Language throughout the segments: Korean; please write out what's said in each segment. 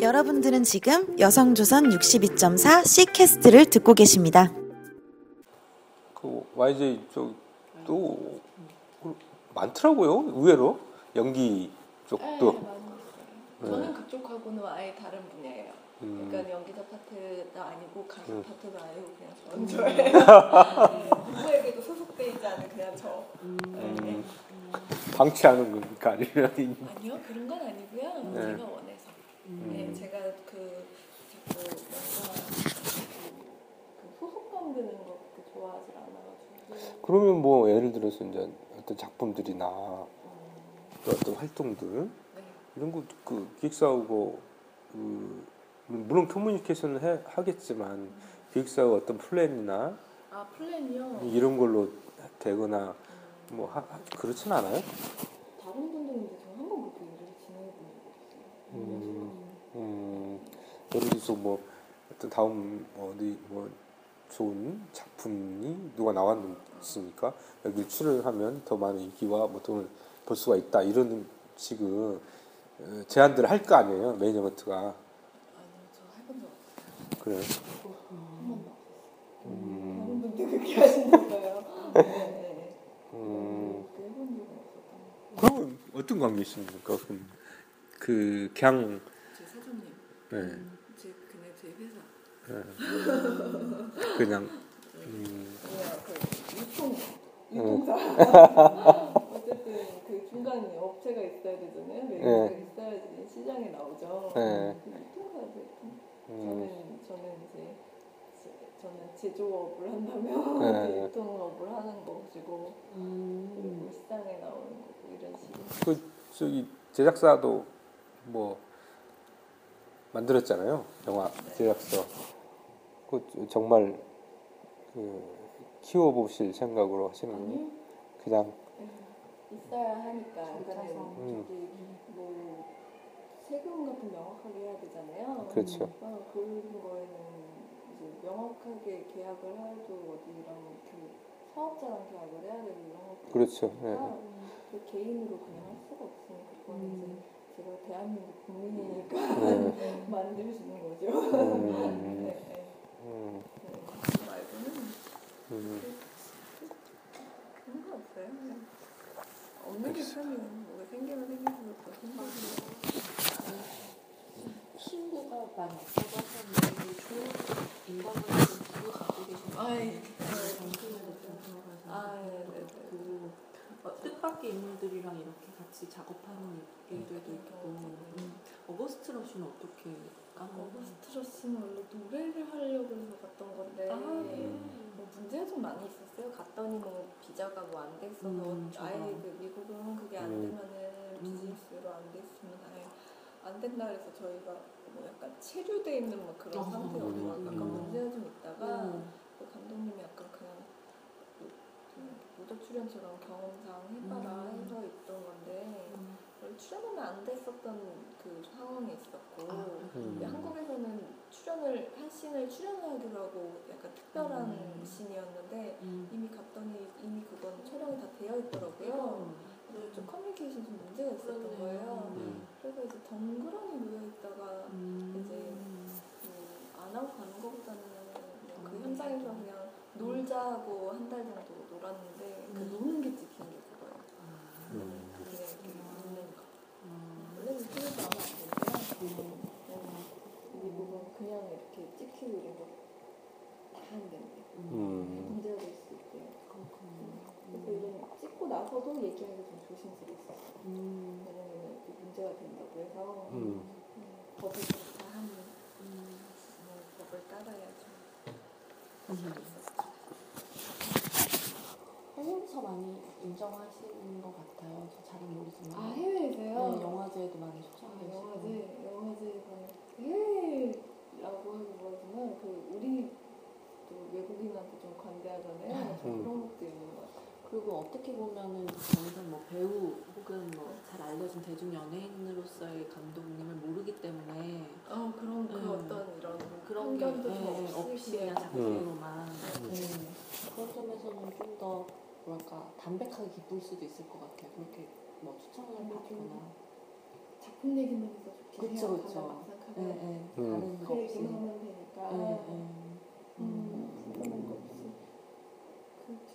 여러분들은 지금 여성조선 62.4 C캐스트를 듣고 계십니다. 그 YJ 쪽도 많더라고요. 의외로 연기 쪽도. 네, 저는 그쪽하고는 아예 다른 분야예요. 음, 그러니까 연기자 파트도 아니고 가수 음. 파트도 아니고 그냥 저는 저예요. 누구에게도 소속돼 있지 않은 그냥 저. 음, 방치하는 겁니까 아니면 아니요 그런 건 아니고요. 네. 원해서. 네, 제가 그 자꾸 뭔가 그, 그 소속감 드는 거 그렇게 좋아하지 않아가지고. 그러면 뭐 예를 들어서 이제 어떤 작품들이나 또 어떤 활동들 네. 이런 거그 기획사하고 그 물론 커뮤니케이션을 해, 하겠지만 기획사의 어떤 플랜이나 아 플랜이요. 이런 걸로 되거나 뭐 하, 하- 그렇진 않아요? 다른 분들은 이제 저한 번도 그 일을 진행해 본 적이 없어요. 음, 음, 들어서 뭐 어떤 다음 뭐 어디 뭐 좋은 작품이 누가 나왔으니까 여기 출연하면 더 많은 인기와 뭐 돈을 벌 수가 있다 이런 어, 제안들을 할 거 아니에요 매니저먼트가 아니요 저 해본 적 없어요. 그래요. 음, 분들 그렇게. 네, 네. 음, 그 그러면 어떤 관계이십니까? 그럼 그 그냥 제 사장님, 네, 제 회사. 그냥 음, 그냥 그 유통 음. 유통사. 어쨌든 그 중간에 업체가 있어야 되잖아요. 매개가 네. 있어야지 시장에 나오죠. 네. 그 유통사죠. 유통. 음, 저는 저는 이제 제- 저는 제조업을 한다면 네. 유통업을 하는 것이고 그리고 시장에 나오는 거고 이런 식으로. 그 저기 제작사도 뭐 만들었잖아요. 영화 제작사. 그 정말 그 키워보실 생각으로 하시는 거예요? 그냥 있어야 하니까 음. 뭐 세금 같은 명확하게 해야 되잖아요. 그렇죠. 어, 그런 거에는 이제 명확하게 계약을 해도 어디랑 그 사업자랑 계약을 해야 되고 이런 그렇죠. 네. 그 개인으로 그냥 할 수가 없으니까 그거는 음. 이 제 제가 대한민국 국민이니까 네. 만들 수 있는 거죠. 음. 네, 네. 음, 네. 말고는 음. 그런 거 없어요. 그냥 없는 게 편이에요. 뭐가 생기면 생기는 것도 힘들고. 친구가 많이 하셨는데 좋은 좀 두고 갖고 계신 것 아이, 같아요. 네. 정신에도 좀 들어가서 아, 네, 네, 네. 그리고 어, 뜻밖의 인물들이랑 이렇게 같이 작업하는 일들도 있고 음. 어거스트 러쉬는 어떻게 까먹었어요? 어거스트 러시는 원래 노래를 하려고 해서 갔던 건데 아, 뭐 문제가 좀 많이 있었어요. 갔더니 뭐 비자가 뭐 안돼 있어서 음, 아예 저거. 그 미국은 그게 안 음. 되면은 비즈니스로 안 됐으면 아예 안 된다 그래서 저희가 뭐 약간 체류돼 있는 뭐 그런 어, 약간 음. 문제가 좀 있다가 음. 그 감독님이 약간 좀 모델 출연처럼 경험상 해봐라 음. 해서 있던 건데 음. 출연하면 안 됐었던 그 상황이 있었고 아, 음. 한국에서는 출연을 한 씬을 출연하기로 하고 약간 특별한 음. 씬이었는데 음. 이미 갔더니 이미 그건 촬영이 다 되어 있더라고요. 그래서 좀 커뮤니케이션 좀 문제가 있었던. 거예요. 음. 그래서 이제 덩그러니 모여 있다가 음. 안 하고 가는 것보다는 그 음. 현장에서 그냥 놀자 하고 한 달 정도 놀았는데 그 음. 노는 게 찍힌 게 그거예요. 음. 그게 이렇게 있는 거. 음. 원래는 아마 안 되는데 이 부분 그냥 이렇게 찍히고 이런 거다 안 되는데 음. 문제가 될 수 있대요. 그래서 이런 찍고 나서도 얘기하기 좀 조심스러웠어요. 음. 왜냐면 문제가 된다고 해서 음. 음, 법을 다 하는 음, 법을 따라야죠. 해외에서 많이 인정하시는 것 같아요. 저 잘은 모르지만. 아 해외에서요? 네, 영화제에도 많이 아, 초청되시고. 영화제 영화제에서 해외라고 하기 뭐하지만 그 우리 또 외국인한테 좀 관대하잖아요. 음. 그런 것도 있는 것 같아요. 그리고 어떻게 보면은 저는 뭐 배우 혹은 뭐 잘 알려진 대중 연예인으로서의 감독님을 모르기 때문에 어 그런 그 음. 어떤 이런 그런 게 편견도 예, 좀 예, 없이 없이 그냥 그냥 작품으로만 음. 음, 그런 점에서는 좀더 뭐랄까 담백하게 기쁠 수도 있을 것 같아요. 그렇게 뭐 추천을 음, 받거나. 작품 얘기만 해서 좋게 그쵸, 그쵸. 예, 예. 음. 다른 거 없이. 얘기만 되니까. 예, 예. 음, 궁금한 거 없이. 그렇죠.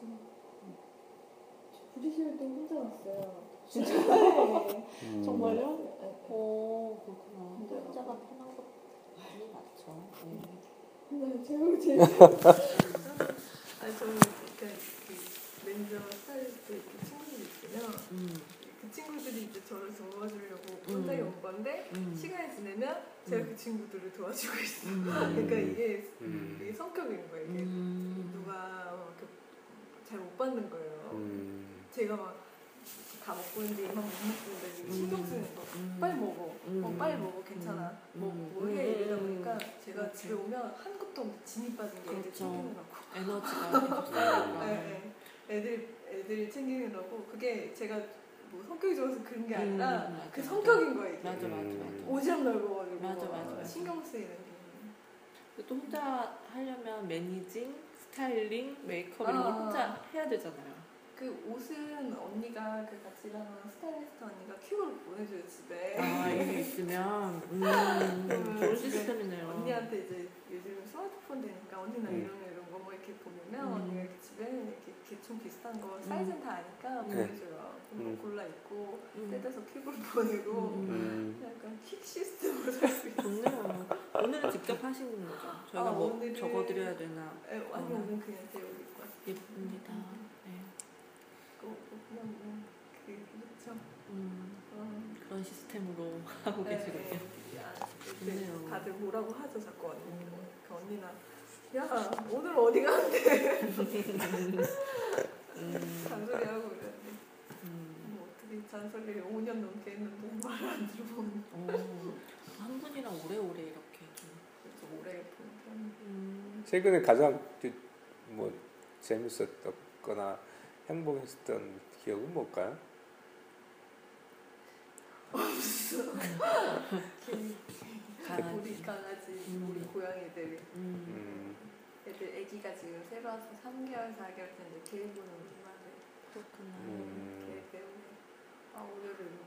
브리시를 때 혼자 왔어요. 진짜. 네. 음. 정말요? 네. 오, 그렇구나. 혼자 혼자가 편한 거 많이 맞죠. 예. 근데 제가 제일 아니 저는 그러니까 그 매니저 스타일리스트 이렇게 친구들이 있으면 음, 그 친구들이 이제 저를 도와주려고 음. 혼자 온 건데 음. 시간이 지나면 제가 음. 그 친구들을 도와주고 있어요. 음. 그러니까 이게 음. 이게 성격인 거예요. 이게 음. 누가 잘 못 받는 거예요. 음. 제가 막 다 먹고 있는데 이만 못 먹고 있는데 신경 쓰는 거. 음. 빨리 먹어. 음. 어, 빨리 먹어. 괜찮아. 음. 뭐, 음. 뭐해 이러다 보니까 음. 제가 그렇죠. 집에 오면 한 것도 없는데 진이 빠진 게 그렇죠. 챙기느라고. 에너지가. 네, 네. 애들 애들 챙기느라고 그게 제가 뭐 성격이 좋아서 그런 게 아니라 음, 맞아, 그 맞아. 성격인 거예요. 이게. 맞아, 맞아, 맞아. 오지랖 넓어가지고 맞아, 맞아, 맞아. 신경 쓰이는 게. 또 혼자 하려면 managing, styling, 메이크업 이런 걸 아. 혼자 해야 되잖아요. 그 옷은 언니가 그 같이 일하는 스타일리스트 언니가 퀵을 보내줘요 집에. 아, 이게 있으면 음, 음, 좋은 시스템이네요. 언니한테 이제 요즘 스마트폰 되니까 언니나 음. 이런 거 이런 거 뭐 이렇게 보내면 음. 언니가 이렇게 집에 이렇게 대충 비슷한 거 사이즈는 다 아니까 네. 보내줘요. 그럼 음. 골라 입고 음. 뜯어서 퀵을 보내고 음. 음. 약간 퀵 시스템으로 살고 있어요. 오늘은 직접 하시는 거죠? 저희가 아, 뭐 오늘은- 적어드려야 되나? 에, 아니 어. 오늘 그냥 제옷 입고 왔어요. 예쁩니다. 네. 그거 그냥 뭐 그, 그렇죠. 음, 어. 그런 시스템으로 하고 네, 계시군요. 네. 야, 좋네요. 이제 다들 뭐라고 하죠 자꾸 언니. 그 언니나 야 오늘 어디 가는데 음, 잔소리 하고 이러는데 음. 뭐 어떻게 잔소리를 5년 넘게 했는데 말을 안 들어보는 어, 한 분이랑 오래오래 이렇게 좀. 그래서 오래 본 편. 음, 최근에 가장 그, 뭐 재밌었거나 행복했던 기억은 뭘까요? 강아지. 우리 강아지, 음. 우리 고양이들 음, 음. 애들 아기가 지금 새로 와서 3개월, 4개월 됐는데 걔 보는 엄마들 그렇구나. 음. 걔 때문에 아 오늘은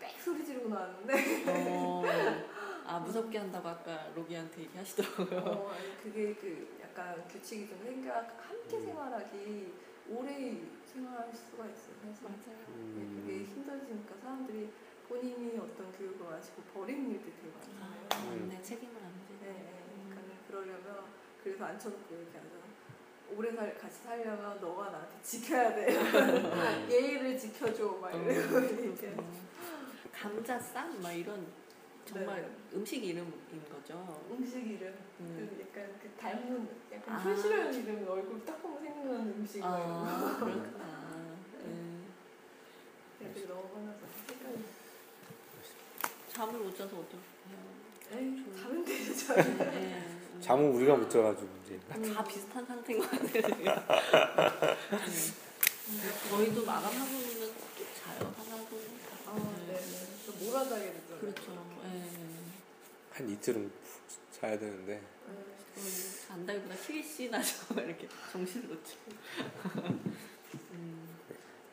빽 소리 지르고 나왔는데 어, 아 무섭게 한다고 아까 로기한테 얘기하시더라고요. 어, 아니, 그게 그 약간 규칙이 좀 생겨 함께 음. 생활하기 오래 생활할 수가 있어요 사실 맞아요. 네, 그게 힘들어지니까 사람들이 본인이 어떤 교육을 마시고 버리는 일들이 되게 많잖아요 아, 맞네. 책임을 안 네, 지네. 네. 그러니까 그러려면 그래서 앉혀놓고 얘기하죠. 오래 살, 같이 살려면 너가 나한테 지켜야 돼. 예의를 지켜줘. 막 어, 이러고 이렇게. 그렇구나. 감자쌈 막 이런 정말 네. 음식 이름인 거죠. 음식 이름. 음. 그 약간 그 닮은 약간 아. 현실한 이름 얼굴 딱 보면 생각나는 음식. 아 아. 그렇구나. 음. 애들 너무 많아서 헷갈려. 잠을 못 자서 어떡해요. 에이, 좀- 자면 되죠, 네, 네. 음. 잠은 우리가 못 자가지고 문제인가? 다 비슷한 상태인 것 같아요. 지금. 네. 저희도 마감하고는 또 자요 하나도. 아, 네. 또 몰아자게 되죠. 그렇죠. 예. 한 이틀은 푹 자야 되는데 음, 잔다기보다 실시 나죠. 이렇게 정신 놓치고. 음,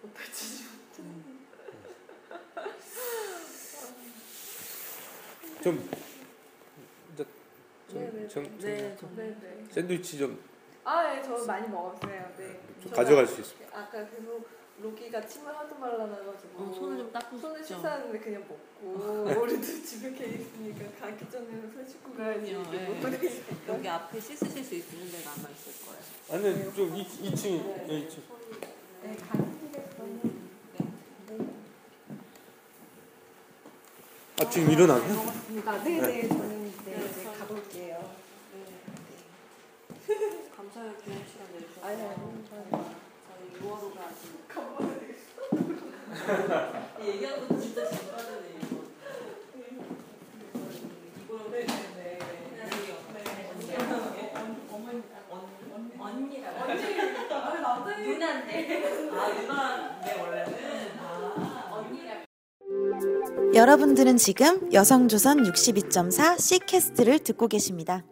못 다치지 못해. 음. 좀 이제 네네. 좀, 좀, 네, 좀 네, 네. 샌드위치 좀, 아, 네, 저 많이 먹었어요. 네. 좀 가져갈 수 있습니다. 아까 계속 로기가 침을 하도 말라놔가지고 어, 손을 좀 닦고 손을 싶죠. 씻었는데 그냥 먹고 우리도 집에 걔 있으니까 가기 전에는 손 씻고 가야지 예. 못하겠으니까. 여기 앞에 씻으실 수 있는 데가 아마 있을 거예요. 아니 좀 2층 네. 2층 네, 가는 길에 그러면 아 지금 일어나요? 잘 먹었습니다. 네네, 저는 이제, 네, 이제 저는- 가볼게요. 감사해요. 귀한 시간 내주셔서. 아니, 아니, 저는- 저희 6월호가 아직. 얘기하는 것도 진짜 진짜네, 이거. 이거는 네, 네, 네. 언니라. 아, 남자애 누나인데. 아, 누나인데, 원래는. 아, 언니라. 여러분들은 지금 여성조선 62.4 C캐스트를 듣고 계십니다.